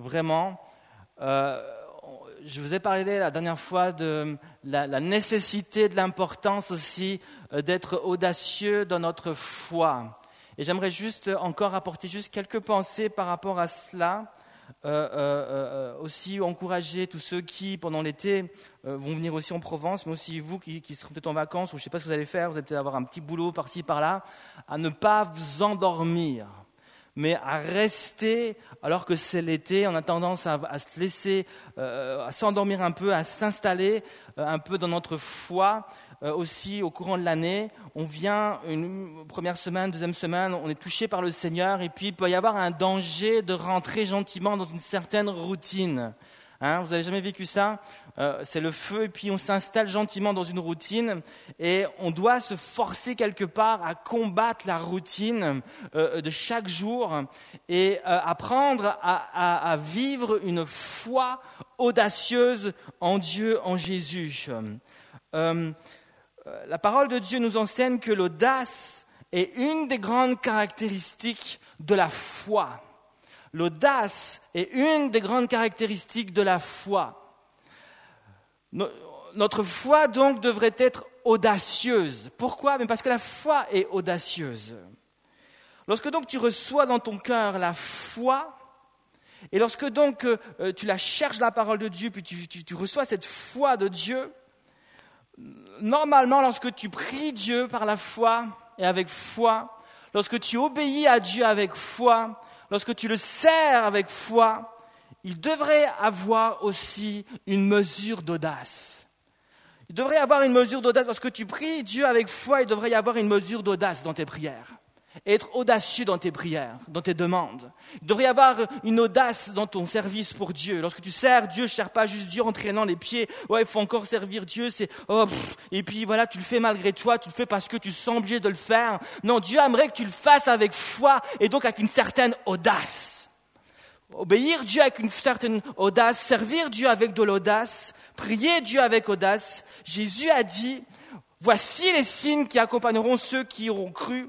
vraiment. Euh, je vous ai parlé la dernière fois de la, nécessité, de l'importance aussi euh, d'être audacieux dans notre foi. Et j'aimerais juste encore apporter juste quelques pensées par rapport à cela. Euh, aussi encourager tous ceux qui, pendant l'été, vont venir aussi en Provence, mais aussi vous qui, qui peut-être en vacances, ou je ne sais pas ce que vous allez faire, vous allez peut-être avoir un petit boulot par-ci, par-là, à ne pas vous endormir mais à rester alors que c'est l'été. On a tendance à, se laisser, euh, à s'endormir un peu, à s'installer euh, un peu dans notre foi. Euh, aussi, au courant de l'année, on vient une première semaine, deuxième semaine, on est touché par le Seigneur, et puis il peut y avoir un danger de rentrer gentiment dans une certaine routine. Hein, vous avez jamais vécu ça? Euh, C'est le feu et puis on s'installe gentiment dans une routine et on doit se forcer quelque part à combattre la routine euh, de chaque jour et euh, apprendre à, vivre une foi audacieuse en Dieu, en Jésus. la parole de Dieu nous enseigne que l'audace est une des grandes caractéristiques de la foi. L'audace est une des grandes caractéristiques de la foi. Notre foi donc devrait être audacieuse. Pourquoi? Parce que la foi est audacieuse. Lorsque donc tu reçois dans ton cœur la foi, et lorsque donc euh, tu la cherches la parole de Dieu, puis tu reçois cette foi de Dieu, normalement lorsque tu pries Dieu par la foi et avec foi, lorsque tu obéis à Dieu avec foi, lorsque tu le sers avec foi, il devrait avoir aussi une mesure d'audace. Il devrait y avoir une mesure d'audace. Lorsque tu pries Dieu avec foi, il devrait y avoir une mesure d'audace dans tes prières être audacieux dans tes prières, dans tes demandes. Il devrait y avoir une audace dans ton service pour Dieu. Lorsque tu sers Dieu, je ne sers pas juste Dieu en traînant les pieds. Ouais, il faut encore servir Dieu. C'est oh, et puis voilà, tu le fais malgré toi, tu le fais parce que tu sens obligé de le faire. Non, Dieu aimerait que tu le fasses avec foi et donc avec une certaine audace. Obéir Dieu avec une certaine audace, servir Dieu avec de l'audace, prier Dieu avec audace. Jésus a dit, voici les signes qui accompagneront ceux qui auront cru.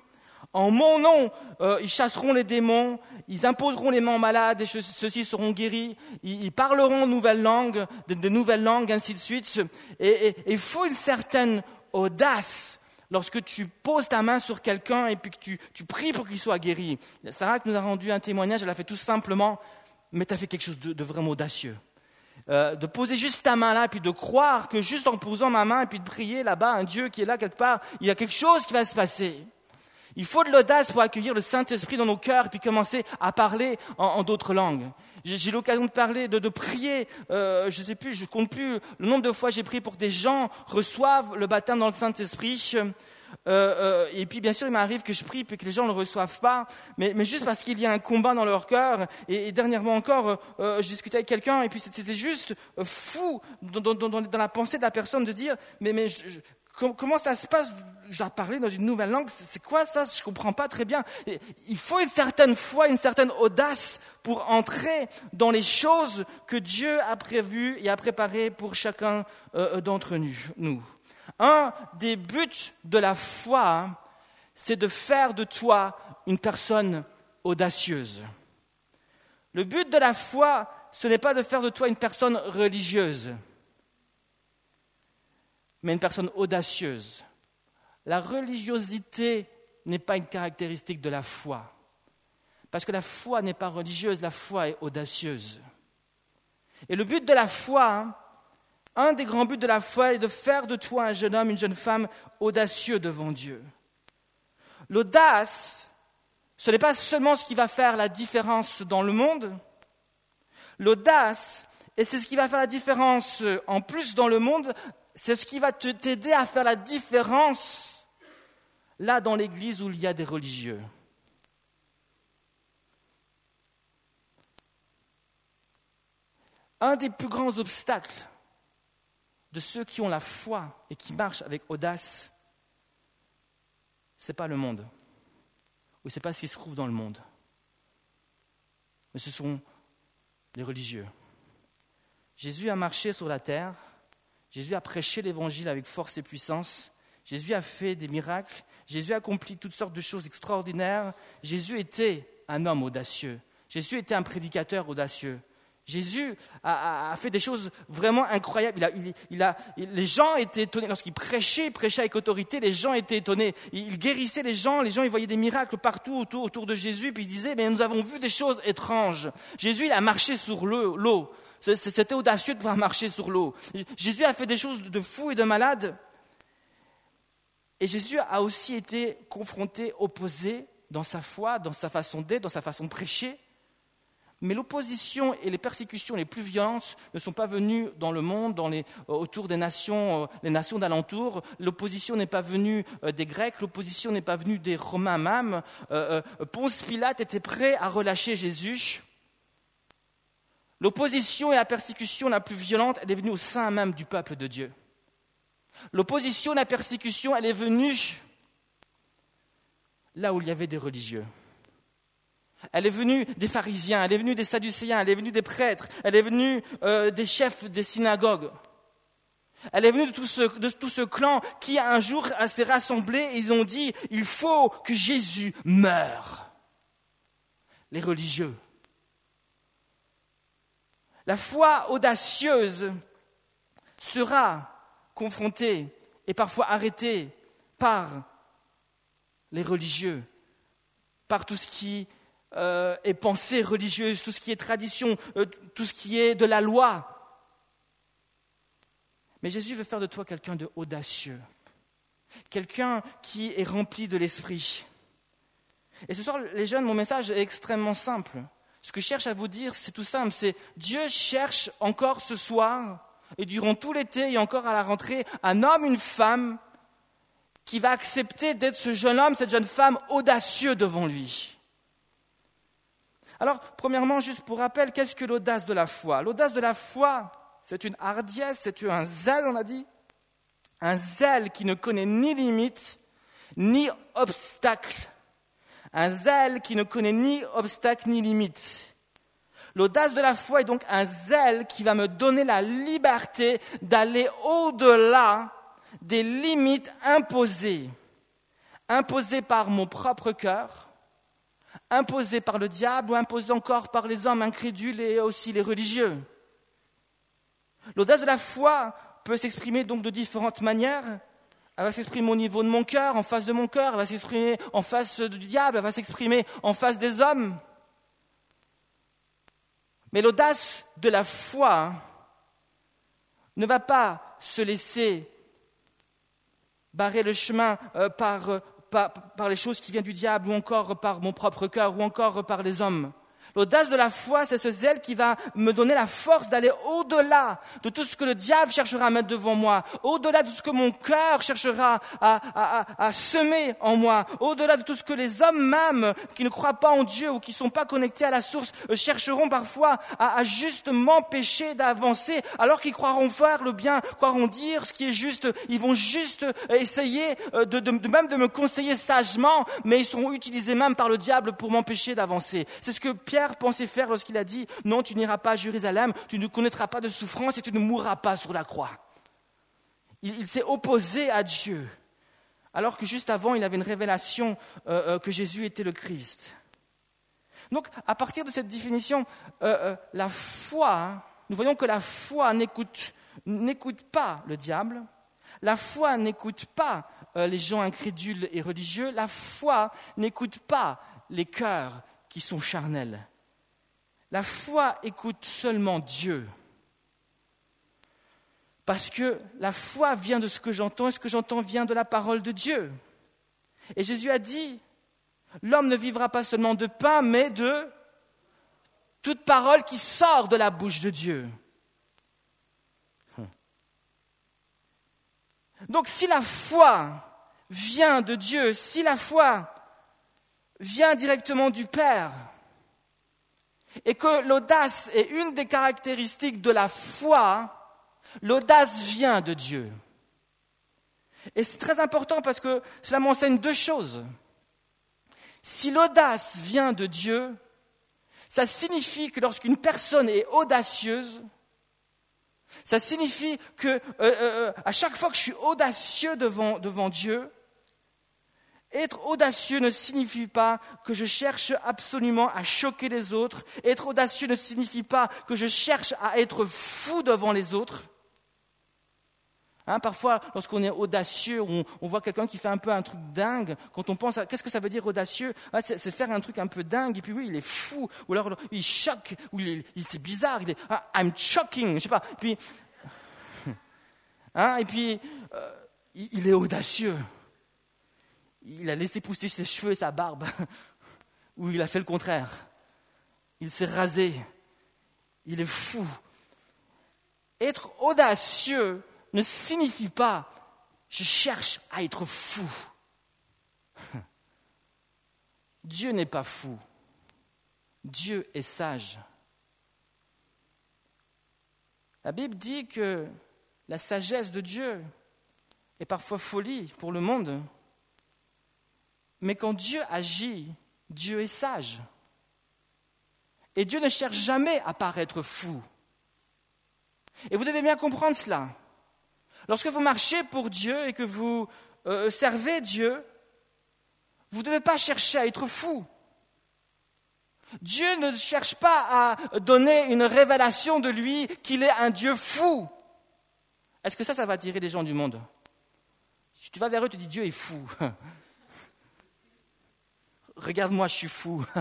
En mon nom, euh, ils chasseront les démons, ils imposeront les mains malades et ceux-ci seront guéris, ils, parleront nouvelles langues, de, nouvelles langues, ainsi de suite. Et il faut une certaine audace lorsque tu poses ta main sur quelqu'un et puis que tu, pries pour qu'il soit guéri. Sarah nous a rendu un témoignage, elle a fait tout simplement, mais tu as fait quelque chose de, vraiment audacieux. Euh, de poser juste ta main là, et puis de croire que juste en posant ma main et puis de prier là-bas, un Dieu qui est là quelque part, il y a quelque chose qui va se passer. Il faut de l'audace pour accueillir le Saint-Esprit dans nos cœurs et puis commencer à parler en, d'autres langues. J'ai l'occasion de parler, de, prier, euh, je sais plus, je compte plus le nombre de fois j'ai prié pour que des gens reçoivent le baptême dans le Saint-Esprit. Euh, euh, et puis bien sûr, il m'arrive que je prie puis que les gens ne le reçoivent pas, mais, juste parce qu'il y a un combat dans leur cœur. Et, dernièrement encore, euh, je discutais avec quelqu'un et puis c'était juste fou dans, la pensée de la personne de dire, mais, mais comment ça se passe Je dois parler dans une nouvelle langue? C'est quoi ça? Je ne comprends pas très bien. Il faut une certaine foi, une certaine audace pour entrer dans les choses que Dieu a prévues et a préparées pour chacun euh, euh, d'entre nous. Un des buts de la foi, c'est de faire de toi une personne audacieuse. Le but de la foi, ce n'est pas de faire de toi une personne religieuse mais une personne audacieuse. La religiosité n'est pas une caractéristique de la foi. Parce que la foi n'est pas religieuse, la foi est audacieuse. Et le but de la foi, hein, un des grands buts de la foi est de faire de toi un jeune homme, une jeune femme audacieux devant Dieu. L'audace, ce n'est pas seulement ce qui va faire la différence dans le monde. L'audace, et c'est ce qui va faire la différence en plus dans le monde, c'est ce qui va t'aider à faire la différence là dans l'église où il y a des religieux. Un des plus grands obstacles de ceux qui ont la foi et qui marchent avec audace, ce n'est pas le monde, ou ce n'est pas ce qui se trouve dans le monde, mais ce sont les religieux. Jésus a marché sur la terre Jésus a prêché l'évangile avec force et puissance. Jésus a fait des miracles. Jésus a accompli toutes sortes de choses extraordinaires. Jésus était un homme audacieux. Jésus était un prédicateur audacieux. Jésus a, fait des choses vraiment incroyables. Il a, les gens étaient étonnés. Lorsqu'il prêchait, il prêchait avec autorité, les gens étaient étonnés. Il, guérissait les gens, les gens ils voyaient des miracles partout autour, autour de Jésus, puis ils disaient, mais nous avons vu des choses étranges. Jésus, il a marché sur l'eau. C'était audacieux de pouvoir marcher sur l'eau. Jésus a fait des choses de fous et de malades. Et Jésus a aussi été confronté, opposé dans sa foi, dans sa façon d'être, dans sa façon de prêcher. Mais l'opposition et les persécutions les plus violentes ne sont pas venues dans le monde, euh, autour des nations, euh, les nations d'alentour. L'opposition n'est pas venue euh, des Grecs, l'opposition n'est pas venue des Romains même. Ponce Pilate était prêt à relâcher Jésus. L'opposition et la persécution la plus violente, elle est venue au sein même du peuple de Dieu. L'opposition et la persécution, elle est venue là où il y avait des religieux. Elle est venue des pharisiens, elle est venue des sadducéens, elle est venue des prêtres, elle est venue euh, des chefs des synagogues. Elle est venue de tout, ce, de tout ce clan qui un jour s'est rassemblé et ils ont dit il faut que Jésus meure. Les religieux. La foi audacieuse sera confrontée et parfois arrêtée par les religieux, par tout ce qui euh, et pensée religieuse, tout ce qui est tradition, euh, tout ce qui est de la loi. Mais Jésus veut faire de toi quelqu'un de audacieux, quelqu'un qui est rempli de l'esprit. Et ce soir, les jeunes, mon message est extrêmement simple. Ce que je cherche à vous dire, c'est tout simple, c'est Dieu cherche encore ce soir, et durant tout l'été et encore à la rentrée, un homme, une femme, qui va accepter d'être ce jeune homme, cette jeune femme audacieux devant lui. Alors, premièrement, juste pour rappel, qu'est-ce que l'audace de la foi? L'audace de la foi, c'est une hardiesse, c'est un zèle, on a dit. Un zèle qui ne connaît ni limite, ni obstacle. Un zèle qui ne connaît ni obstacle, ni limite. L'audace de la foi est donc un zèle qui va me donner la liberté d'aller au-delà des limites imposées. Imposées par mon propre cœur, imposée par le diable ou imposée encore par les hommes incrédules et aussi les religieux. L'audace de la foi peut s'exprimer donc de différentes manières. Elle va s'exprimer au niveau de mon cœur, en face de mon cœur, elle va s'exprimer en face du diable, elle va s'exprimer en face des hommes. Mais l'audace de la foi ne va pas se laisser barrer le chemin euh, euh, par, les choses qui viennent du diable ou encore par mon propre cœur ou encore par les hommes. L'audace de la foi, c'est ce zèle qui va me donner la force d'aller au-delà de tout ce que le diable cherchera à mettre devant moi, au-delà de ce que mon cœur cherchera à, semer en moi, au-delà de tout ce que les hommes même qui ne croient pas en Dieu ou qui ne sont pas connectés à la source euh, chercheront parfois à, juste m'empêcher d'avancer, alors qu'ils croiront faire le bien, croiront dire ce qui est juste, ils vont juste essayer euh, de, de même de me conseiller sagement, mais ils seront utilisés même par le diable pour m'empêcher d'avancer. C'est ce que Pierre pensait faire lorsqu'il a dit Non, tu n'iras pas à Jérusalem, tu ne connaîtras pas de souffrance et tu ne mourras pas sur la croix. Il, s'est opposé à Dieu, alors que juste avant, il avait une révélation euh, euh, que Jésus était le Christ. Donc, à partir de cette définition, euh, la foi, nous voyons que la foi n'écoute, n'écoute pas le diable, la foi n'écoute pas les gens incrédules et religieux, la foi n'écoute pas les cœurs qui sont charnels. La foi écoute seulement Dieu. Parce que la foi vient de ce que j'entends et ce que j'entends vient de la parole de Dieu. Et Jésus a dit, l'homme ne vivra pas seulement de pain, mais de toute parole qui sort de la bouche de Dieu. Donc si la foi vient de Dieu, si la foi vient directement du Père, et que l'audace est une des caractéristiques de la foi, l'audace vient de Dieu. Et c'est très important parce que cela m'enseigne deux choses. Si l'audace vient de Dieu, ça signifie que lorsqu'une personne est audacieuse, ça signifie que euh, euh, euh, à chaque fois que je suis audacieux devant, devant Dieu, Être audacieux ne signifie pas que je cherche absolument à choquer les autres. Être audacieux ne signifie pas que je cherche à être fou devant les autres. Hein, parfois, lorsqu'on est audacieux, on, voit quelqu'un qui fait un peu un truc dingue. Quand on pense à qu'est-ce que ça veut dire audacieux, ah, c'est, faire un truc un peu dingue. Et puis oui, il est fou, ou alors il choque, ou il, c'est bizarre. Il est ah, I'm shocking, je sais pas. Puis, hein, et puis euh, il est audacieux il a laissé pousser ses cheveux et sa barbe, ou il a fait le contraire. Il s'est rasé. Il est fou. Être audacieux ne signifie pas je cherche à être fou. Dieu n'est pas fou. Dieu est sage. La Bible dit que la sagesse de Dieu est parfois folie pour le monde. Mais quand Dieu agit, Dieu est sage. Et Dieu ne cherche jamais à paraître fou. Et vous devez bien comprendre cela. Lorsque vous marchez pour Dieu et que vous euh, servez Dieu, vous ne devez pas chercher à être fou. Dieu ne cherche pas à donner une révélation de lui qu'il est un Dieu fou. Est-ce que ça, ça va attirer les gens du monde? Si tu vas vers eux, tu dis Dieu est fou. Regarde-moi, je suis fou.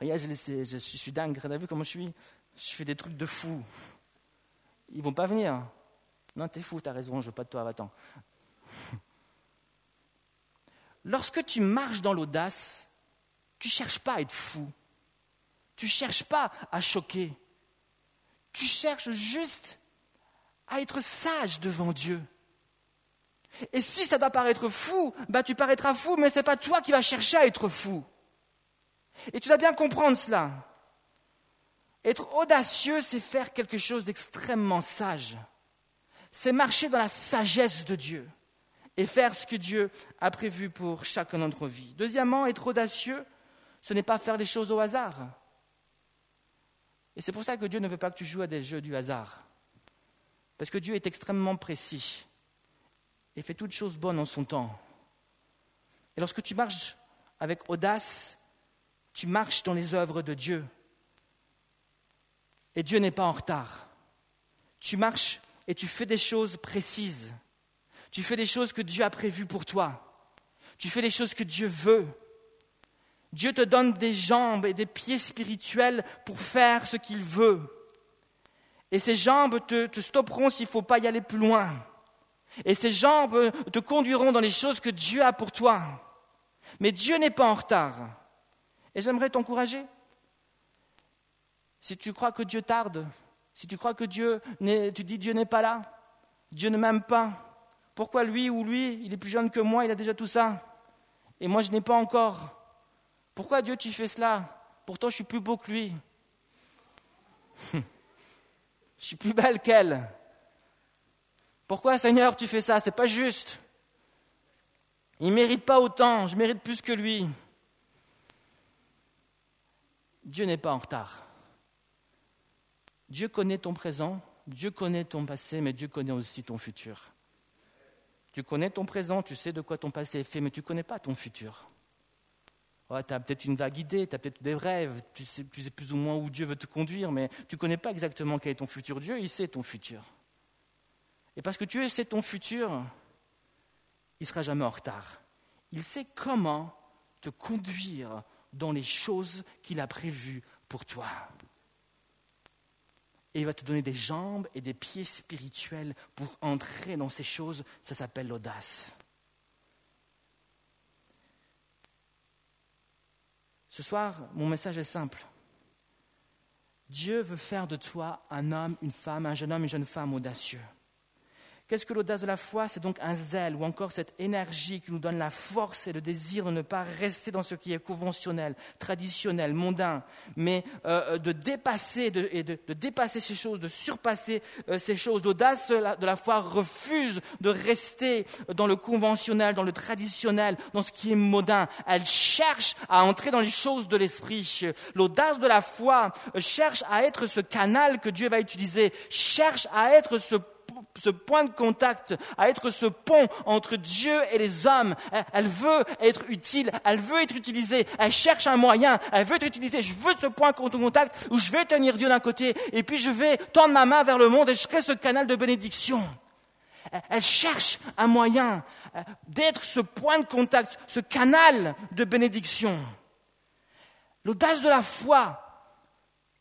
Regarde, je, je, suis dingue. Tu as vu comment je suis? Je fais des trucs de fou. Ils vont pas venir. Non, t'es fou, t'as raison, je veux pas de toi, va-t'en. Lorsque tu marches dans l'audace, tu cherches pas à être fou. Tu cherches pas à choquer. Tu cherches juste à être sage devant Dieu. Et si ça doit paraître fou, bah tu paraîtras fou, mais ce n'est pas toi qui vas chercher à être fou. Et tu dois bien comprendre cela. Être audacieux, c'est faire quelque chose d'extrêmement sage. C'est marcher dans la sagesse de Dieu et faire ce que Dieu a prévu pour chacun d'entre vie. Deuxièmement, être audacieux, ce n'est pas faire les choses au hasard. Et c'est pour ça que Dieu ne veut pas que tu joues à des jeux du hasard. Parce que Dieu est extrêmement précis et fait toutes choses bonnes en son temps. Et lorsque tu marches avec audace, tu marches dans les œuvres de Dieu. Et Dieu n'est pas en retard. Tu marches et tu fais des choses précises. Tu fais des choses que Dieu a prévues pour toi. Tu fais les choses que Dieu veut. Dieu te donne des jambes et des pieds spirituels pour faire ce qu'il veut. Et ces jambes te, te stopperont s'il ne faut pas y aller plus loin. Et ces jambes te conduiront dans les choses que Dieu a pour toi. Mais Dieu n'est pas en retard. Et j'aimerais t'encourager. Si tu crois que Dieu tarde, si tu crois que Dieu tu dis Dieu n'est pas là, Dieu ne m'aime pas, pourquoi lui ou lui, il est plus jeune que moi, il a déjà tout ça, et moi je n'ai pas encore Pourquoi Dieu tu fais cela? Pourtant je suis plus beau que lui. je suis plus belle qu'elle. Pourquoi, Seigneur, tu fais ça? C'est pas juste. Il ne mérite pas autant, je mérite plus que lui. Dieu n'est pas en retard. Dieu connaît ton présent, Dieu connaît ton passé, mais Dieu connaît aussi ton futur. Tu connais ton présent, tu sais de quoi ton passé est fait, mais tu ne connais pas ton futur. tu as peut-être une vague idée, tu as peut-être des rêves, tu sais, tu sais plus ou moins où Dieu veut te conduire, mais tu ne connais pas exactement quel est ton futur. Dieu, il sait ton futur. Et parce que Dieu sait ton futur, il ne sera jamais en retard. Il sait comment te conduire dans les choses qu'il a prévues pour toi. Et il va te donner des jambes et des pieds spirituels pour entrer dans ces choses. Ça s'appelle l'audace. Ce soir, mon message est simple. Dieu veut faire de toi un homme, une femme, un jeune homme, une jeune femme audacieux. Qu'est-ce que l'audace de la foi? C'est donc un zèle ou encore cette énergie qui nous donne la force et le désir de ne pas rester dans ce qui est conventionnel, traditionnel, mondain, mais euh, de dépasser de, et de, dépasser ces choses, de surpasser euh, ces choses. L'audace de la foi refuse de rester dans le conventionnel, dans le traditionnel, dans ce qui est mondain. Elle cherche à entrer dans les choses de l'esprit. L'audace de la foi cherche à être ce canal que Dieu va utiliser, cherche à être ce ce point de contact, à être ce pont entre Dieu et les hommes. Elle veut être utile, elle veut être utilisée, elle cherche un moyen, elle veut être utilisée. Je veux ce point de contact où je vais tenir Dieu d'un côté et puis je vais tendre ma main vers le monde et je serai ce canal de bénédiction. Elle cherche un moyen euh, d'être ce point de contact, ce canal de bénédiction. L'audace de la foi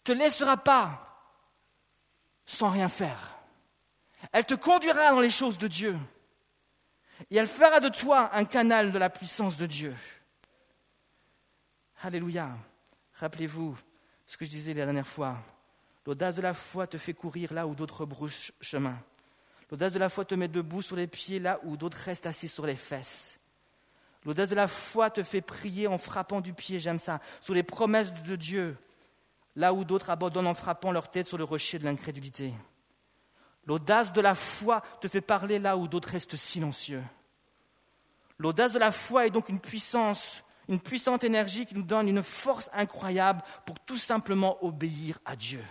te laissera pas sans rien faire. Elle te conduira dans les choses de Dieu. Et elle fera de toi un canal de la puissance de Dieu. Alléluia. Rappelez-vous ce que je disais la dernière fois. L'audace de la foi te fait courir là où d'autres brouchent chemin. L'audace de la foi te met debout sur les pieds là où d'autres restent assis sur les fesses. L'audace de la foi te fait prier en frappant du pied, j'aime ça, sur les promesses de Dieu, là où d'autres abandonnent en frappant leur tête sur le rocher de l'incrédulité. L'audace de la foi te fait parler là où d'autres restent silencieux. L'audace de la foi est donc une puissance, une puissante énergie qui nous donne une force incroyable pour tout simplement obéir à Dieu.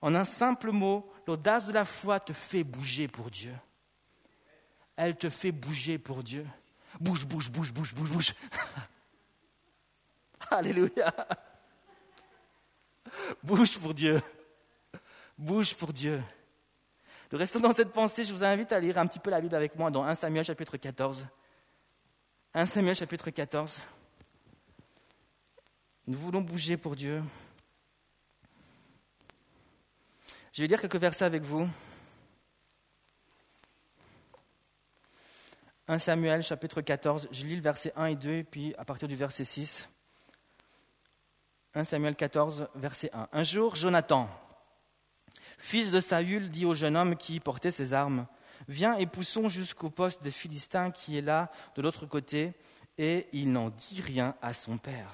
En un simple mot, l'audace de la foi te fait bouger pour Dieu. Elle te fait bouger pour Dieu. Bouge, bouge, bouge, bouge, bouge, bouge. Alléluia. Bouge pour Dieu. Bouge pour Dieu. Nous restons dans cette pensée. Je vous invite à lire un petit peu la Bible avec moi dans 1 Samuel chapitre 14. 1 Samuel chapitre 14. Nous voulons bouger pour Dieu. Je vais lire quelques versets avec vous. 1 Samuel chapitre 14, je lis le verset 1 et 2, puis à partir du verset 6. 1 Samuel 14, verset 1. Un jour, Jonathan, fils de Saül, dit au jeune homme qui portait ses armes, Viens et poussons jusqu'au poste de Philistin qui est là, de l'autre côté, et il n'en dit rien à son père.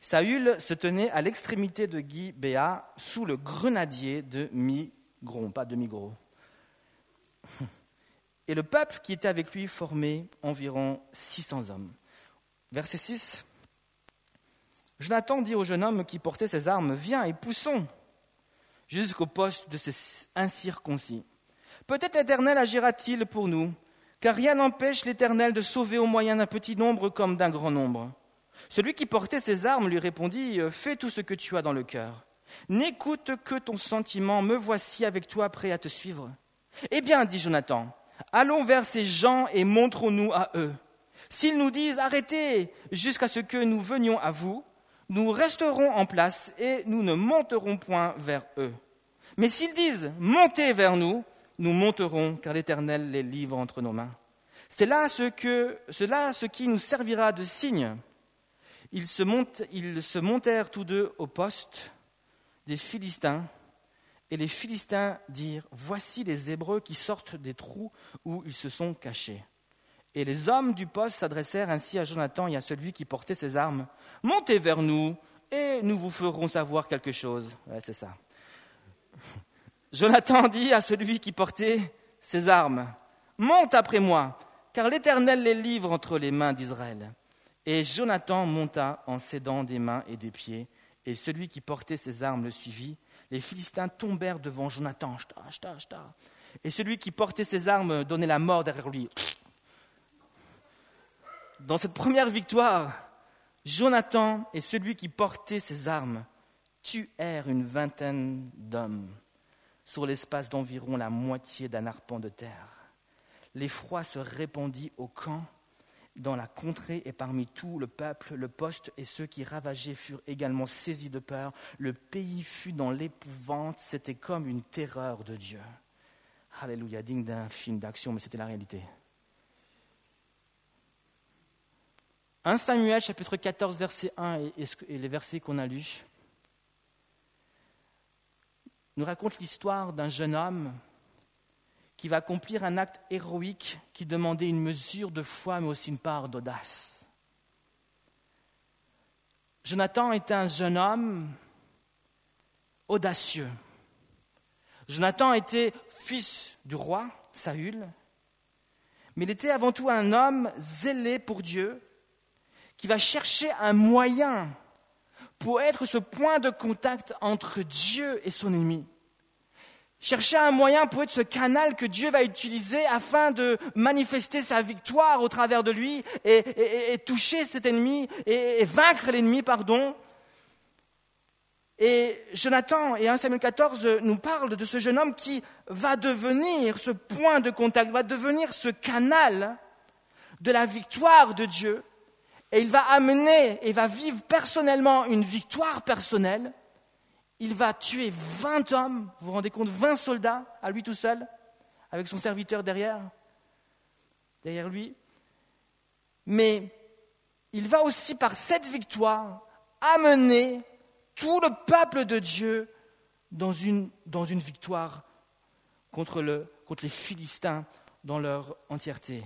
Saül se tenait à l'extrémité de Guy Béa, sous le grenadier de Migron, pas de Migros. Et le peuple qui était avec lui formait environ 600 hommes. Verset 6. Jonathan dit au jeune homme qui portait ses armes Viens et poussons jusqu'au poste de ces incirconcis. Peut-être l'Éternel agira-t-il pour nous, car rien n'empêche l'Éternel de sauver au moyen d'un petit nombre comme d'un grand nombre. Celui qui portait ses armes lui répondit Fais tout ce que tu as dans le cœur. N'écoute que ton sentiment, me voici avec toi prêt à te suivre. Eh bien, dit Jonathan, Allons vers ces gens et montrons-nous à eux. S'ils nous disent arrêtez jusqu'à ce que nous venions à vous, nous resterons en place et nous ne monterons point vers eux. Mais s'ils disent montez vers nous, nous monterons car l'Éternel les livre entre nos mains. C'est là ce, que, ce qui nous servira de signe. Ils se montèrent tous deux au poste des Philistins et les Philistins dirent, Voici les Hébreux qui sortent des trous où ils se sont cachés. Et les hommes du poste s'adressèrent ainsi à Jonathan et à celui qui portait ses armes. Montez vers nous et nous vous ferons savoir quelque chose. C'est ça. Jonathan dit à celui qui portait ses armes, Monte après moi, car l'Éternel les livre entre les mains d'Israël. Et Jonathan monta en s'aidant des mains et des pieds, et celui qui portait ses armes le suivit les Philistins tombèrent devant Jonathan. Et celui qui portait ses armes donnait la mort derrière lui. Dans cette première victoire, Jonathan et celui qui portait ses armes tuèrent une vingtaine d'hommes sur l'espace d'environ la moitié d'un arpent de terre. L'effroi se répandit au camp dans la contrée et parmi tout le peuple, le poste et ceux qui ravageaient furent également saisis de peur. Le pays fut dans l'épouvante, c'était comme une terreur de Dieu. Alléluia, digne d'un film d'action, mais c'était la réalité. 1 Samuel chapitre 14 verset 1 et les versets qu'on a lus nous raconte l'histoire d'un jeune homme qui va accomplir un acte héroïque qui demandait une mesure de foi, mais aussi une part d'audace. Jonathan était un jeune homme audacieux. Jonathan était fils du roi Saül, mais il était avant tout un homme zélé pour Dieu, qui va chercher un moyen pour être ce point de contact entre Dieu et son ennemi. chercher un moyen pour être ce canal que Dieu va utiliser afin de manifester sa victoire au travers de lui et, toucher cet ennemi et, vaincre l'ennemi, pardon. Et Jonathan et 1 Samuel 14 nous parlent de ce jeune homme qui va devenir ce point de contact, va devenir ce canal de la victoire de Dieu. Et il va amener et va vivre personnellement une victoire personnelle il va tuer 20 hommes, vous vous rendez compte, 20 soldats à lui tout seul, avec son serviteur derrière, derrière lui. Mais il va aussi, par cette victoire, amener tout le peuple de Dieu dans une, dans une victoire contre, le, contre les Philistins dans leur entièreté.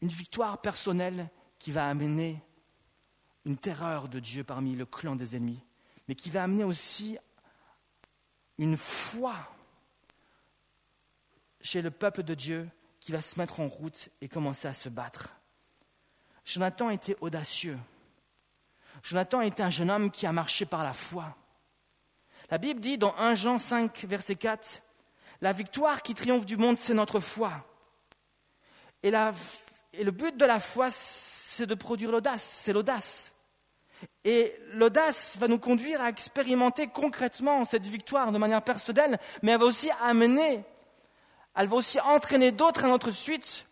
Une victoire personnelle qui va amener une terreur de Dieu parmi le clan des ennemis mais qui va amener aussi une foi chez le peuple de Dieu qui va se mettre en route et commencer à se battre. Jonathan était audacieux. Jonathan était un jeune homme qui a marché par la foi. La Bible dit dans 1 Jean 5, verset 4, La victoire qui triomphe du monde, c'est notre foi. Et, et le but de la foi, c'est de produire l'audace, c'est l'audace. Et l'audace va nous conduire à expérimenter concrètement cette victoire de manière personnelle, mais elle va aussi amener, elle va aussi entraîner d'autres à notre suite,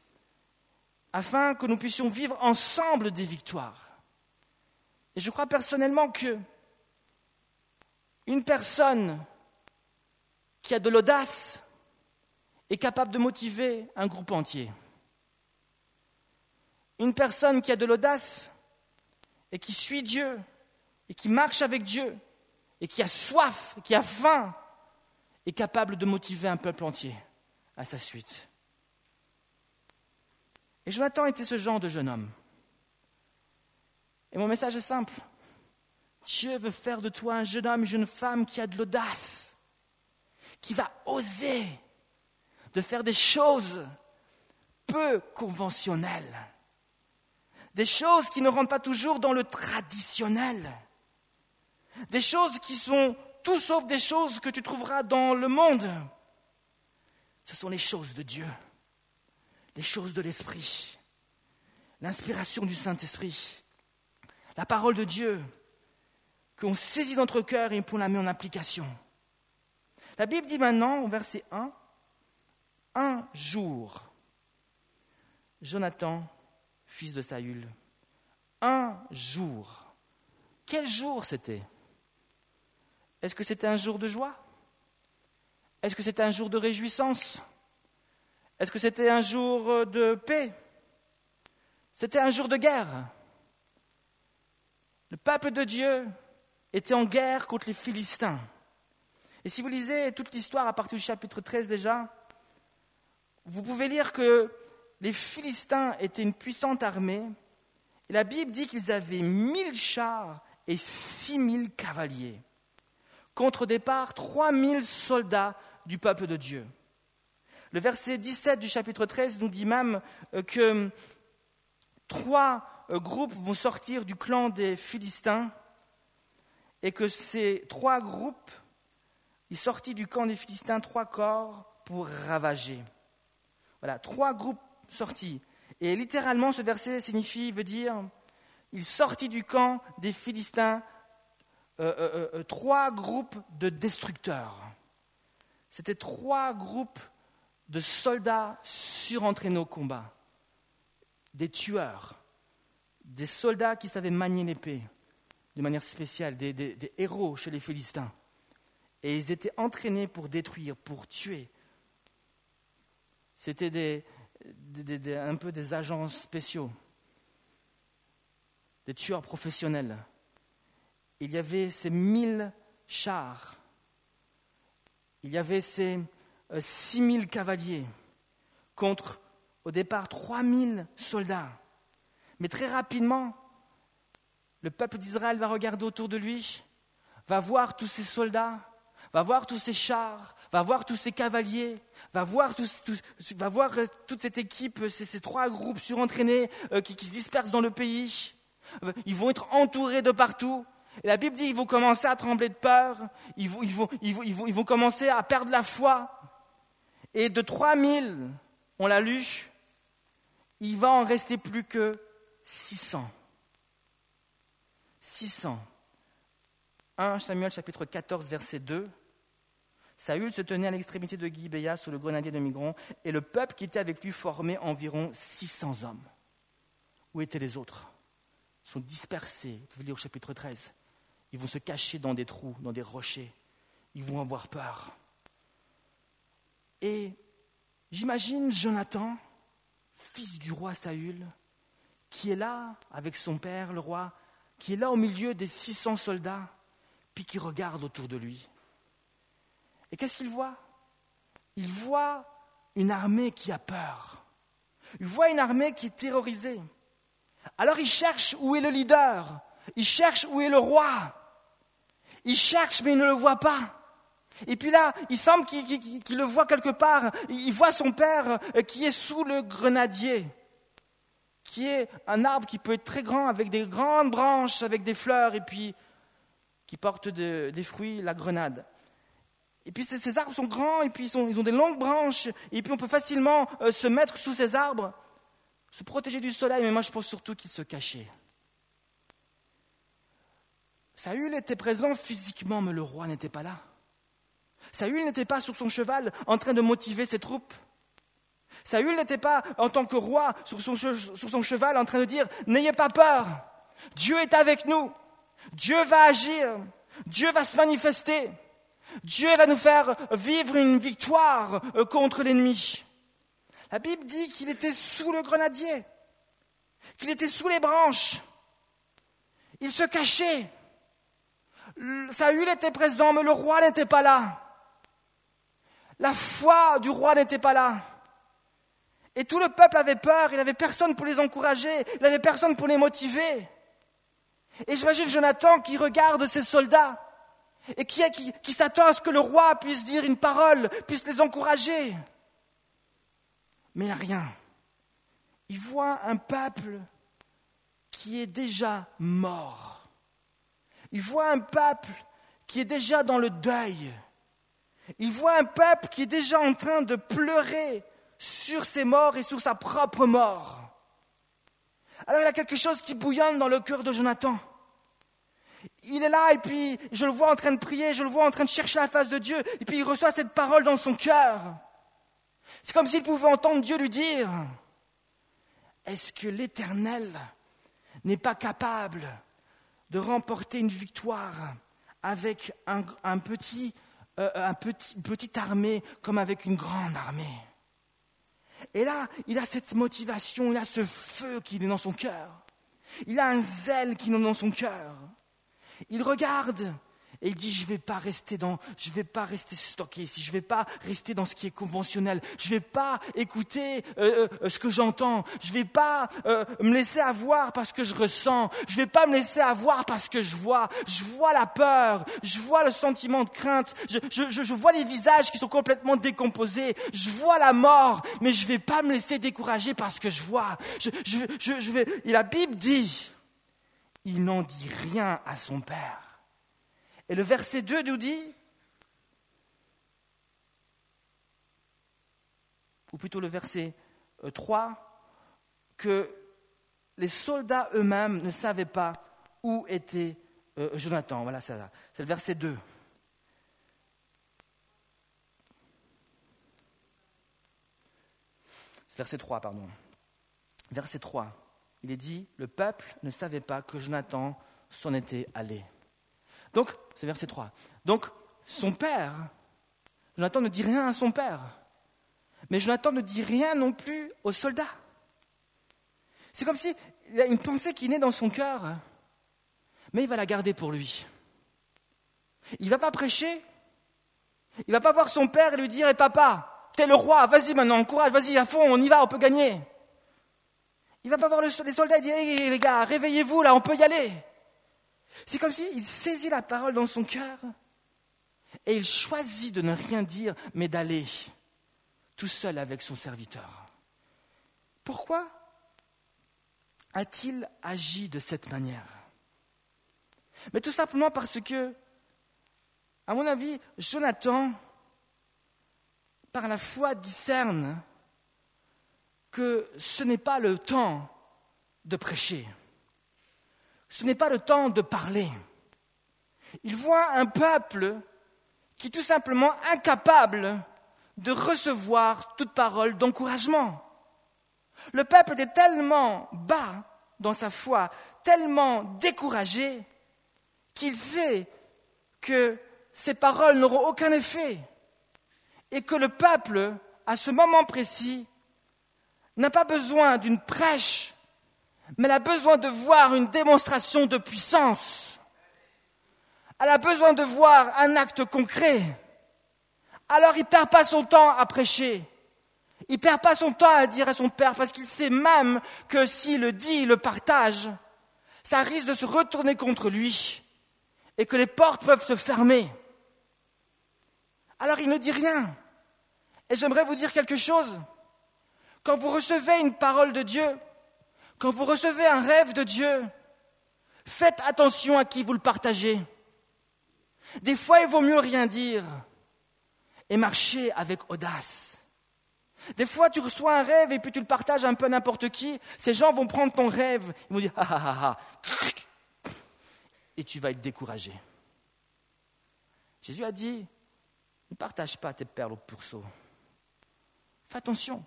afin que nous puissions vivre ensemble des victoires. Et je crois personnellement que une personne qui a de l'audace est capable de motiver un groupe entier. Une personne qui a de l'audace et qui suit Dieu et qui marche avec Dieu et qui a soif, qui a faim, est capable de motiver un peuple entier à sa suite. Et Jonathan était ce genre de jeune homme. Et mon message est simple. Dieu veut faire de toi un jeune homme, une jeune femme qui a de l'audace, qui va oser de faire des choses peu conventionnelles des choses qui ne rentrent pas toujours dans le traditionnel, des choses qui sont tout sauf des choses que tu trouveras dans le monde. Ce sont les choses de Dieu, les choses de l'Esprit, l'inspiration du Saint-Esprit, la parole de Dieu qu'on saisit dans notre cœur et qu'on la met en application. La Bible dit maintenant, au verset 1, un jour, Jonathan fils de Saül. Un jour. Quel jour c'était? Est-ce que c'était un jour de joie? Est-ce que c'était un jour de réjouissance? Est-ce que c'était un jour de paix? C'était un jour de guerre. Le peuple de Dieu était en guerre contre les Philistins. Et si vous lisez toute l'histoire à partir du chapitre 13 déjà, vous pouvez lire que les Philistins étaient une puissante armée. Et la Bible dit qu'ils avaient mille chars et six mille cavaliers. Contre départ, trois mille soldats du peuple de Dieu. Le verset 17 du chapitre 13 nous dit même euh, que trois euh, groupes vont sortir du clan des Philistins et que ces trois groupes, ils sortis du camp des Philistins, trois corps pour ravager. Voilà, trois groupes sorti. Et littéralement, ce verset signifie, veut dire, il sortit du camp des Philistins euh, euh, euh, trois groupes de destructeurs. C'était trois groupes de soldats surentraînés au combat, des tueurs, des soldats qui savaient manier l'épée de manière spéciale, des, des héros chez les Philistins. Et ils étaient entraînés pour détruire, pour tuer. C'était des, un peu des agents spéciaux, des tueurs professionnels. Il y avait ces mille chars, il y avait ces euh, six mille cavaliers contre au départ trois mille soldats. Mais très rapidement, le peuple d'Israël va regarder autour de lui, va voir tous ces soldats, va voir tous ces chars, va voir tous ces cavaliers, va voir, va voir euh, toute cette équipe, euh, ces, trois groupes surentraînés euh, qui, qui, se dispersent dans le pays. Ils vont être entourés de partout. Et la Bible dit qu'ils vont commencer à trembler de peur, ils vont, ils vont, ils vont, ils vont, ils vont commencer à perdre la foi. Et de 3000, on l'a lu, il va en rester plus que 600. 600. 1 Samuel chapitre 14 verset 2. Saül se tenait à l'extrémité de Gibéa sous le grenadier de Migron, et le peuple qui était avec lui formait environ 600 hommes. Où étaient les autres? Ils sont dispersés. Vous lire au chapitre 13. Ils vont se cacher dans des trous, dans des rochers. Ils vont avoir peur. Et j'imagine Jonathan, fils du roi Saül, qui est là avec son père, le roi, qui est là au milieu des 600 soldats, puis qui regarde autour de lui. Et qu'est-ce qu'il voit? Il voit une armée qui a peur. Il voit une armée qui est terrorisée. Alors il cherche où est le leader. Il cherche où est le roi. Il cherche mais il ne le voit pas. Et puis là, il semble qu'il le voit quelque part. Il voit son père euh, qui est sous le grenadier, qui est un arbre qui peut être très grand, avec des grandes branches, avec des fleurs, et puis qui porte des fruits, la grenade. Et puis ces, arbres sont grands, et puis ils, ont des longues branches, et puis on peut facilement euh, se mettre sous ces arbres, se protéger du soleil, mais moi je pense surtout qu'ils se cachaient. Saül était présent physiquement, mais le roi n'était pas là. Saül n'était pas sur son cheval en train de motiver ses troupes. Saül n'était pas, en tant que roi, sur son, sur son cheval en train de dire N'ayez pas peur, Dieu est avec nous, Dieu va agir, Dieu va se manifester. Dieu va nous faire vivre une victoire euh, contre l'ennemi. La Bible dit qu'il était sous le grenadier, qu'il était sous les branches. Il se cachait. Saül était présent, mais le roi n'était pas là. La foi du roi n'était pas là. Et tout le peuple avait peur, il n'avait personne pour les encourager, il n'avait personne pour les motiver. Et j'imagine Jonathan qui regarde ses soldats et qui, s'attend à ce que le roi puisse dire une parole, puisse les encourager? Mais il n'a rien. Il voit un peuple qui est déjà mort. Il voit un peuple qui est déjà dans le deuil. Il voit un peuple qui est déjà en train de pleurer sur ses morts et sur sa propre mort. Alors il y a quelque chose qui bouillonne dans le cœur de Jonathan il est là et puis je le vois en train de prier, je le vois en train de chercher la face de Dieu et puis il reçoit cette parole dans son cœur. C'est comme s'il pouvait entendre Dieu lui dire, est-ce que l'Éternel n'est pas capable de remporter une victoire avec euh, une petite armée comme avec une grande armée? Et là, il a cette motivation, il a ce feu qui est dans son cœur. Il a un zèle qui est dans son cœur. Il regarde et il dit je ne vais pas rester dans, je vais pas rester stocké. Ici, je ne vais pas rester dans ce qui est conventionnel, je ne vais pas écouter euh, euh, ce que j'entends, je ne vais pas euh, me laisser avoir parce que je ressens, je ne vais pas me laisser avoir parce que je vois, je vois la peur, je vois le sentiment de crainte, je, je vois les visages qui sont complètement décomposés, je vois la mort, mais je ne vais pas me laisser décourager parce que je vois. Je, je vais, et la Bible dit il n'en dit rien à son père. Et le verset 2 nous dit, ou plutôt le verset 3, euh, que les soldats eux-mêmes ne savaient pas où était euh, Jonathan. Voilà, c'est le verset 2. Verset 3, pardon. Verset 3 il est dit, le peuple ne savait pas que Jonathan s'en était allé. Donc, c'est verset 3. Donc, son père, Jonathan ne dit rien à son père. Mais Jonathan ne dit rien non plus aux soldats. C'est comme s'il y a une pensée qui naît dans son cœur, mais il va la garder pour lui. Il ne va pas prêcher. Il ne va pas voir son père et lui dire Eh papa, t'es le roi, vas-y maintenant, encourage, vas-y à fond, on y va, on peut gagner. Il va pas voir les soldats et dire hey, les gars, réveillez-vous là, on peut y aller. C'est comme s'il saisit la parole dans son cœur et il choisit de ne rien dire, mais d'aller tout seul avec son serviteur. Pourquoi a-t-il agi de cette manière? Mais tout simplement parce que, à mon avis, Jonathan, par la foi, discerne que ce n'est pas le temps de prêcher. Ce n'est pas le temps de parler. Il voit un peuple qui est tout simplement incapable de recevoir toute parole d'encouragement. Le peuple était tellement bas dans sa foi, tellement découragé, qu'il sait que ces paroles n'auront aucun effet et que le peuple, à ce moment précis, n'a pas besoin d'une prêche, mais elle a besoin de voir une démonstration de puissance. Elle a besoin de voir un acte concret. Alors il ne perd pas son temps à prêcher. Il ne perd pas son temps à dire à son père parce qu'il sait même que s'il le dit, le partage, ça risque de se retourner contre lui et que les portes peuvent se fermer. Alors il ne dit rien. Et j'aimerais vous dire quelque chose. Quand vous recevez une parole de Dieu, quand vous recevez un rêve de Dieu, faites attention à qui vous le partagez. Des fois, il vaut mieux rien dire et marcher avec audace. Des fois, tu reçois un rêve et puis tu le partages un peu n'importe qui. Ces gens vont prendre ton rêve. Ils vont dire ah ah ah ah. Et tu vas être découragé. Jésus a dit ne partage pas tes perles au pourceau. Fais attention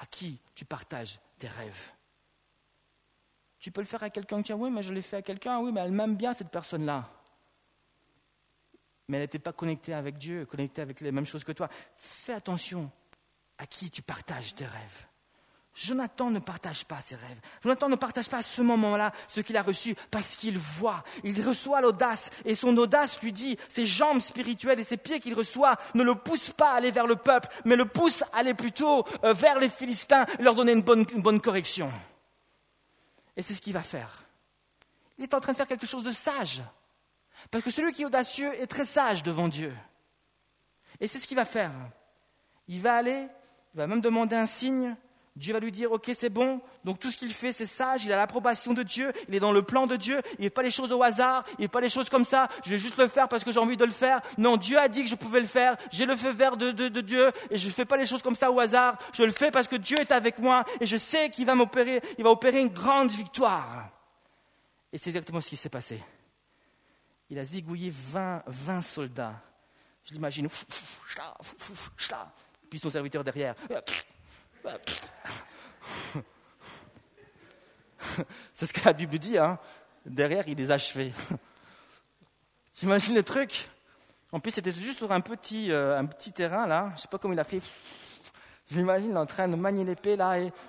à qui tu partages tes rêves. Tu peux le faire à quelqu'un qui oui, mais je l'ai fait à quelqu'un, oui, mais elle m'aime bien cette personne-là. Mais elle n'était pas connectée avec Dieu, connectée avec les mêmes choses que toi. Fais attention à qui tu partages tes rêves. Jonathan ne partage pas ses rêves. Jonathan ne partage pas à ce moment-là ce qu'il a reçu parce qu'il voit. Il reçoit l'audace et son audace lui dit, ses jambes spirituelles et ses pieds qu'il reçoit ne le poussent pas à aller vers le peuple, mais le poussent à aller plutôt euh, vers les Philistins leur donner une bonne, une bonne correction. Et c'est ce qu'il va faire. Il est en train de faire quelque chose de sage. Parce que celui qui est audacieux est très sage devant Dieu. Et c'est ce qu'il va faire. Il va aller il va même demander un signe. Dieu va lui dire, ok, c'est bon. Donc tout ce qu'il fait, c'est sage. Il a l'approbation de Dieu. Il est dans le plan de Dieu. Il ne fait pas les choses au hasard. Il ne fait pas les choses comme ça. Je vais juste le faire parce que j'ai envie de le faire. Non, Dieu a dit que je pouvais le faire. J'ai le feu vert de, de Dieu. Et je ne fais pas les choses comme ça au hasard. Je le fais parce que Dieu est avec moi. Et je sais qu'il va m'opérer. Il va opérer une grande victoire. Et c'est exactement ce qui s'est passé. Il a zigouillé 20, 20 soldats. Je l'imagine puis son serviteur derrière. C'est ce que la Bible dit, hein. Derrière, il les a achevés. T'imagines le truc? En plus, c'était juste sur un petit, euh, un petit terrain, là. Je sais pas comment il a fait. J'imagine en train de manier l'épée, là, et...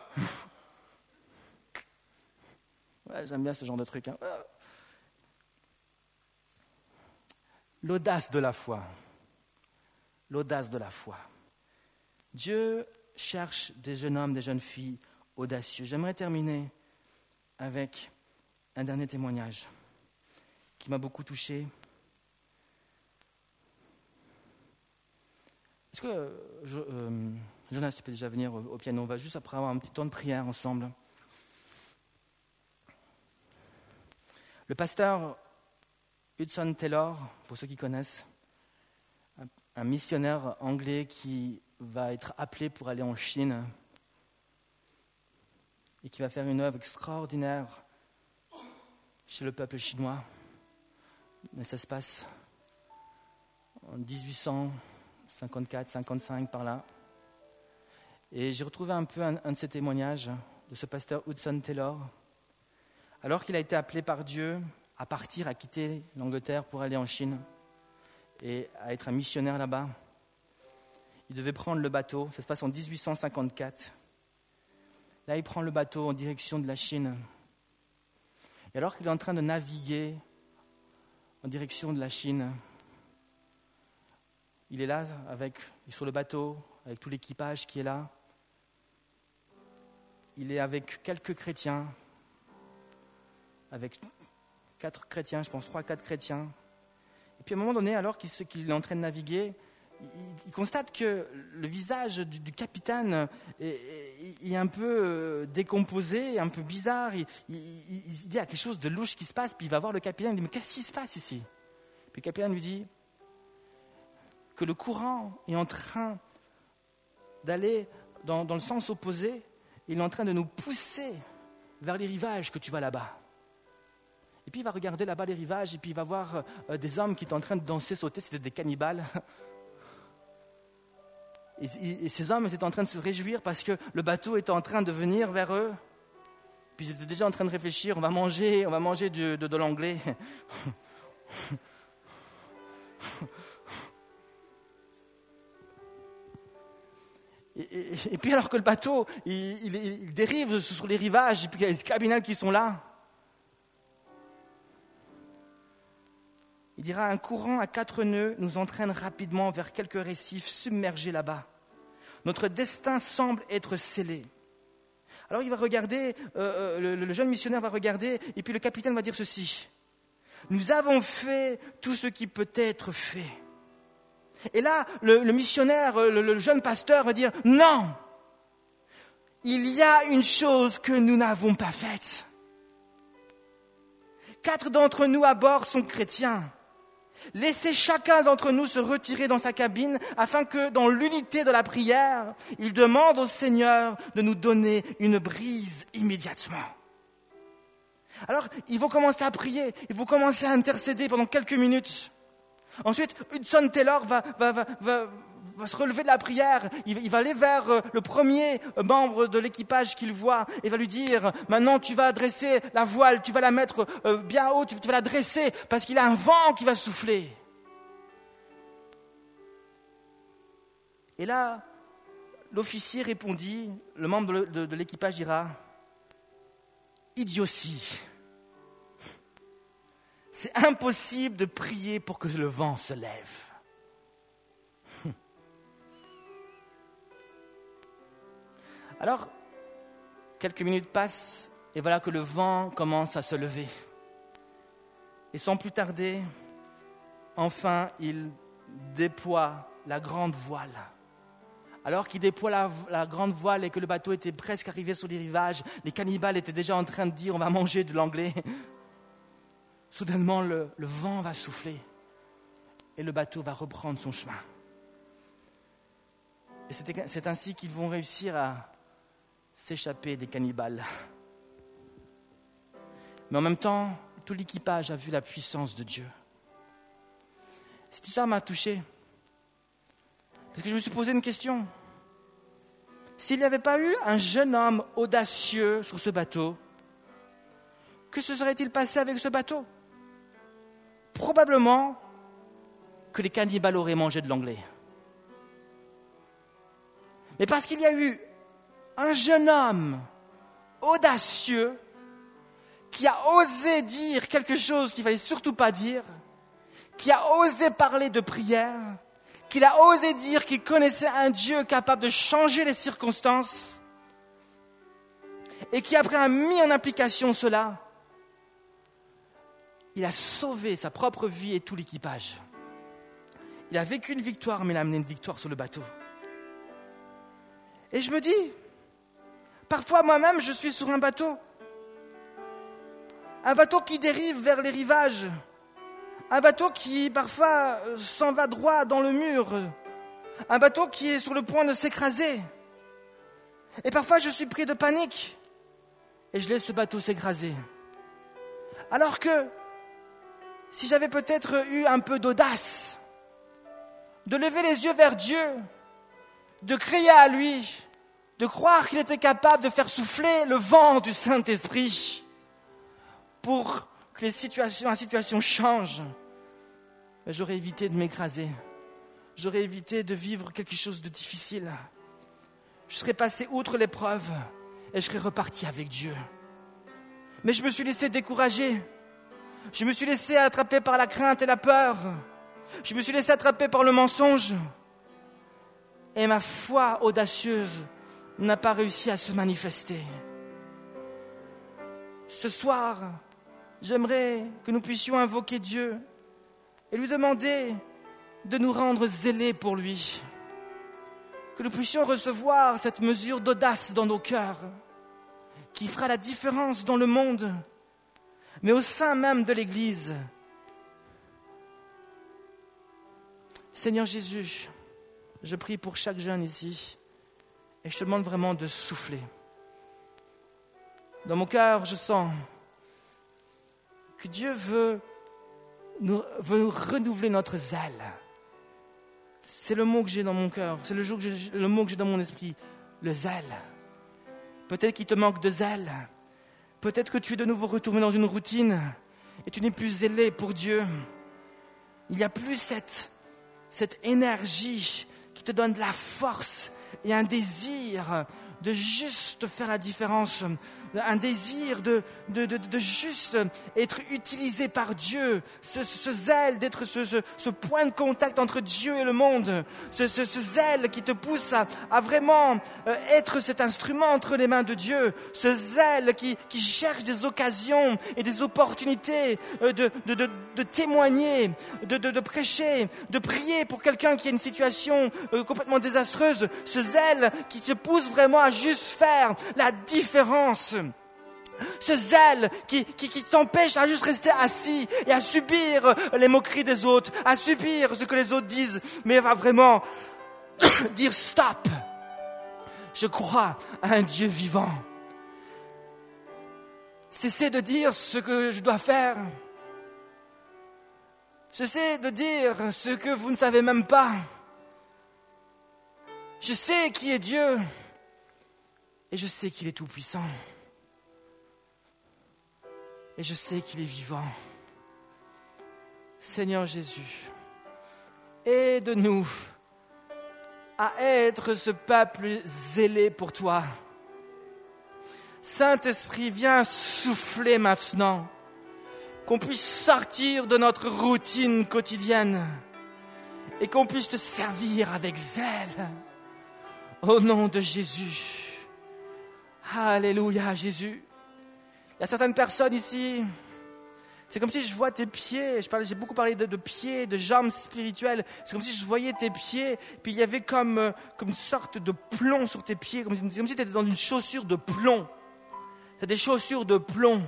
Ouais, j'aime bien ce genre de truc. Hein. L'audace de la foi. L'audace de la foi. Dieu cherche des jeunes hommes, des jeunes filles audacieux. J'aimerais terminer avec un dernier témoignage qui m'a beaucoup touché. Est-ce que euh, Jonas, tu peux déjà venir au, piano? On va juste après avoir un petit temps de prière ensemble. Le pasteur Hudson Taylor, pour ceux qui connaissent, un missionnaire anglais qui va être appelé pour aller en Chine et qui va faire une œuvre extraordinaire chez le peuple chinois. Mais ça se passe en 1854-55 par là. Et j'ai retrouvé un peu un, un, de ces témoignages de ce pasteur Hudson Taylor. Alors qu'il a été appelé par Dieu à partir, à quitter l'Angleterre pour aller en Chine et à être un missionnaire là-bas, il devait prendre le bateau, ça se passe en 1854. Là, il prend le bateau en direction de la Chine. Et alors qu'il est en train de naviguer en direction de la Chine, il est là avec, sur le bateau, avec tout l'équipage qui est là. Il est avec quelques chrétiens, avec quatre chrétiens, je pense trois, quatre chrétiens. Et puis à un moment donné, alors qu'il est en train de naviguer, il, constate que le visage du, capitaine est, un peu euh, décomposé, un peu bizarre. Il, il, dit à quelque chose de louche qui se passe, puis il va voir le capitaine, il dit, mais qu'est-ce qui se passe ici? Puis le capitaine lui dit que le courant est en train d'aller dans, le sens opposé, il est en train de nous pousser vers les rivages que tu vois là-bas. Et puis il va regarder là-bas les rivages et puis il va voir euh, des hommes qui étaient en train de danser, sauter, c'était des cannibales. Et, ces hommes étaient en train de se réjouir parce que le bateau était en train de venir vers eux. Puis ils étaient déjà en train de réfléchir, on va manger, on va manger de, l'anglais. Et, puis alors que le bateau, il, dérive sur les rivages, et puis il y a les cabinets qui sont là. Il dira, un courant à quatre nœuds nous entraîne rapidement vers quelques récifs submergés là-bas. Notre destin semble être scellé. Alors il va regarder, euh, euh, le, jeune missionnaire va regarder, et puis le capitaine va dire ceci. Nous avons fait tout ce qui peut être fait. Et là, le, missionnaire, euh, le, jeune pasteur va dire, non, il y a une chose que nous n'avons pas faite. Quatre d'entre nous à bord sont chrétiens. Laissez chacun d'entre nous se retirer dans sa cabine afin que dans l'unité de la prière, il demande au Seigneur de nous donner une brise immédiatement. Alors, ils vont commencer à prier, ils vont commencer à intercéder pendant quelques minutes. Ensuite, Hudson Taylor va, va, se relever de la prière, il, va aller vers euh, le premier membre de l'équipage qu'il voit et va lui dire, maintenant tu vas dresser la voile, tu vas la mettre euh, bien haut, tu, vas la dresser parce qu'il y a un vent qui va souffler. Et là, l'officier répondit, le membre de l'équipage dira, idiotie. C'est impossible de prier pour que le vent se lève. Alors, quelques minutes passent et voilà que le vent commence à se lever. Et sans plus tarder, enfin, il déploie la grande voile. Alors qu'il déploie la, grande voile et que le bateau était presque arrivé sur les rivages, les cannibales étaient déjà en train de dire on va manger de l'anglais. Soudainement, le vent va souffler et le bateau va reprendre son chemin. Et c'est ainsi qu'ils vont réussir à s'échapper des cannibales. Mais en même temps, tout l'équipage a vu la puissance de Dieu. Cette histoire m'a touché. Parce que je me suis posé une question. S'il n'y avait pas eu un jeune homme audacieux sur ce bateau, que se serait-il passé avec ce bateau? Probablement que les cannibales auraient mangé de l'anglais. Mais parce qu'il y a eu un jeune homme audacieux qui a osé dire quelque chose qu'il fallait surtout pas dire, qui a osé parler de prière, qui a osé dire qu'il connaissait un Dieu capable de changer les circonstances, et qui après a mis en application cela, il a sauvé sa propre vie et tout l'équipage. Il a vécu une victoire, mais il a amené une victoire sur le bateau. Et je me dis, Parfois moi-même, je suis sur un bateau. Un bateau qui dérive vers les rivages. Un bateau qui parfois euh, s'en va droit dans le mur. Un bateau qui est sur le point de s'écraser. Et parfois je suis pris de panique. Et je laisse ce bateau s'écraser. Alors que si j'avais peut-être eu un peu d'audace, de lever les yeux vers Dieu, de crier à lui, de croire qu'il était capable de faire souffler le vent du Saint-Esprit pour que la situation change. J'aurais évité de m'écraser. J'aurais évité de vivre quelque chose de difficile. Je serais passé outre l'épreuve et je serais reparti avec Dieu. Mais je me suis laissé décourager. Je me suis laissé attraper par la crainte et la peur. Je me suis laissé attraper par le mensonge. Et ma foi audacieuse n'a pas réussi à se manifester. Ce soir, j'aimerais que nous puissions invoquer Dieu et lui demander de nous rendre zélés pour lui. Que nous puissions recevoir cette mesure d'audace dans nos cœurs qui fera la différence dans le monde, mais au sein même de l'Église. Seigneur Jésus, je prie pour chaque jeune ici et je te demande vraiment de souffler. Dans mon cœur, je sens que Dieu veut nous, renouveler notre zèle. C'est le mot que j'ai dans mon cœur, c'est le, le mot que j'ai dans mon esprit, le zèle. Peut-être qu'il te manque de zèle. Peut-être que tu es de nouveau retourné dans une routine et tu n'es plus zélé pour Dieu. Il n'y a plus cette, cette énergie qui te donne la force et un désir de juste faire la différence, un désir de, de, de, juste être utilisé par Dieu, ce, zèle d'être ce, ce, point de contact entre Dieu et le monde, ce, zèle qui te pousse à, à, vraiment euh, être cet instrument entre les mains de Dieu, ce zèle qui, qui cherche des occasions et des opportunités euh, de, de, témoigner, de, prêcher, de prier pour quelqu'un qui a une situation euh, complètement désastreuse, ce zèle qui te pousse vraiment à juste faire la différence ce zèle qui, qui, t'empêche à juste rester assis et à subir les moqueries des autres, à subir ce que les autres disent, mais va vraiment dire stop. Je crois à un Dieu vivant. Cessez de dire ce que je dois faire. Cessez de dire ce que vous ne savez même pas. Je sais qui est Dieu et je sais qu'il est tout-puissant. Et je sais qu'il est vivant. Seigneur Jésus, aide-nous à être ce peuple zélé pour toi. Saint-Esprit, viens souffler maintenant, qu'on puisse sortir de notre routine quotidienne et qu'on puisse te servir avec zèle. Au nom de Jésus. Alléluia, Jésus. Il y a certaines personnes ici, c'est comme si je vois tes pieds, j'ai beaucoup parlé de, pieds, de jambes spirituelles, c'est comme si je voyais tes pieds, puis il y avait comme, euh, une sorte de plomb sur tes pieds, comme, si tu étais dans une chaussure de plomb. C'est des chaussures de plomb.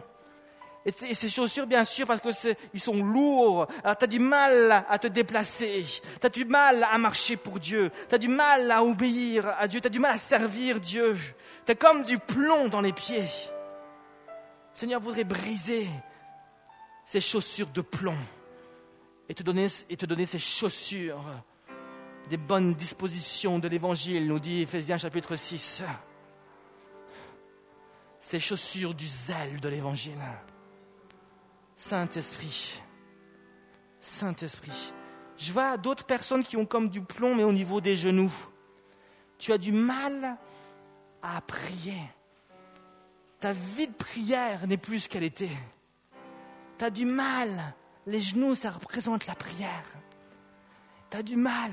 Et, ces chaussures, bien sûr, parce qu'ils sont lourds, alors tu as du mal à te déplacer, tu as du mal à marcher pour Dieu, tu as du mal à obéir à Dieu, tu as du mal à servir Dieu. Tu as comme du plomb dans les pieds. Seigneur voudrait briser ces chaussures de plomb et te donner, et chaussures des bonnes dispositions de l'Évangile, nous dit Ephésiens chapitre 6. Ces chaussures du zèle de l'Évangile. Saint-Esprit, Saint-Esprit. Je vois d'autres personnes qui ont comme du plomb, mais au niveau des genoux. Tu as du mal à prier ta vie de prière n'est plus ce qu'elle était. Tu as du mal. Les genoux, ça représente la prière. Tu as du mal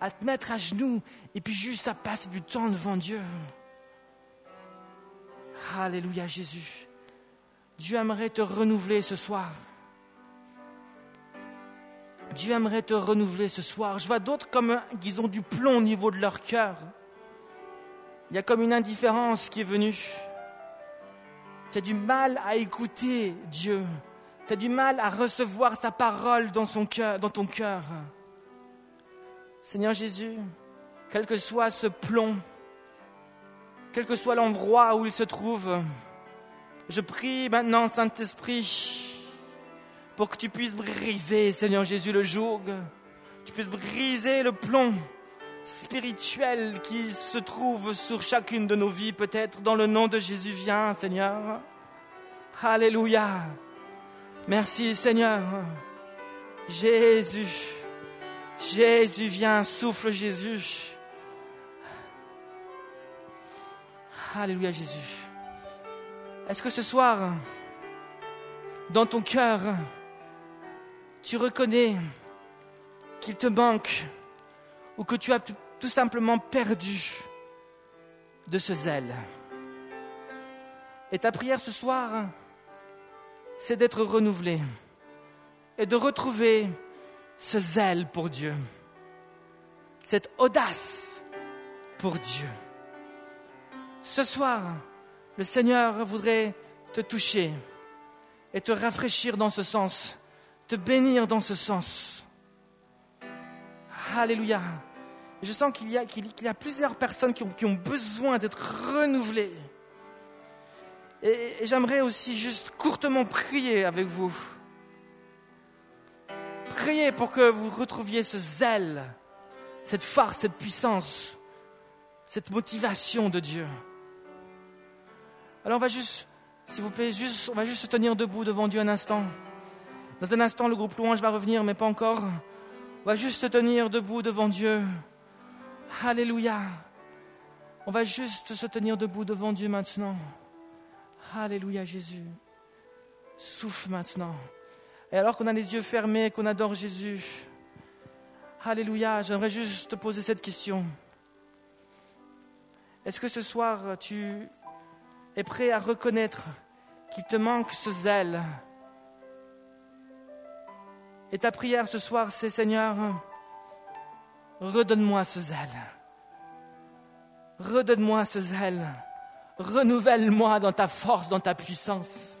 à te mettre à genoux et puis juste à passer du temps devant Dieu. Alléluia Jésus. Dieu aimerait te renouveler ce soir. Dieu aimerait te renouveler ce soir. Je vois d'autres comme qu'ils ont du plomb au niveau de leur cœur. Il y a comme une indifférence qui est venue. Tu as du mal à écouter Dieu. Tu as du mal à recevoir sa parole dans, ton cœur. Seigneur Jésus, quel que soit ce plomb, quel que soit l'endroit où il se trouve, je prie maintenant, Saint-Esprit, pour que tu puisses briser, Seigneur Jésus, le joug, tu puisses briser le plomb spirituel qui se trouve sur chacune de nos vies, peut-être dans le nom de Jésus. Viens, Seigneur. Alléluia. Merci, Seigneur. Jésus. Jésus, viens, souffle Jésus. Alléluia, Jésus. Est-ce que ce soir, dans ton cœur, tu reconnais qu'il te manque ou que tu as tout simplement perdu de ce zèle. Et ta prière ce soir, c'est d'être renouvelé et de retrouver ce zèle pour Dieu, cette audace pour Dieu. Ce soir, le Seigneur voudrait te toucher et te rafraîchir dans ce sens, te bénir dans ce sens. Alléluia. je sens qu'il y, a, plusieurs personnes qui ont, besoin d'être renouvelées. et j'aimerais aussi juste courtement prier avec vous. Priez pour que vous retrouviez ce zèle, cette force, cette puissance, cette motivation de Dieu. Alors on va juste, s'il vous plaît, juste, on va juste se tenir debout devant Dieu un instant. Dans un instant, le groupe louange va revenir, mais pas encore. On va juste se tenir debout devant Dieu. Alléluia. On va juste se tenir debout devant Dieu maintenant. Alléluia Jésus. Souffle maintenant. Et alors qu'on a les yeux fermés, qu'on adore Jésus, Alléluia, j'aimerais juste te poser cette question. Est-ce que ce soir tu es prêt à reconnaître qu'il te manque ce zèle Et ta prière ce soir, c'est Seigneur, redonne-moi ce zèle. Redonne-moi ce zèle. Renouvelle-moi dans ta force, dans ta puissance.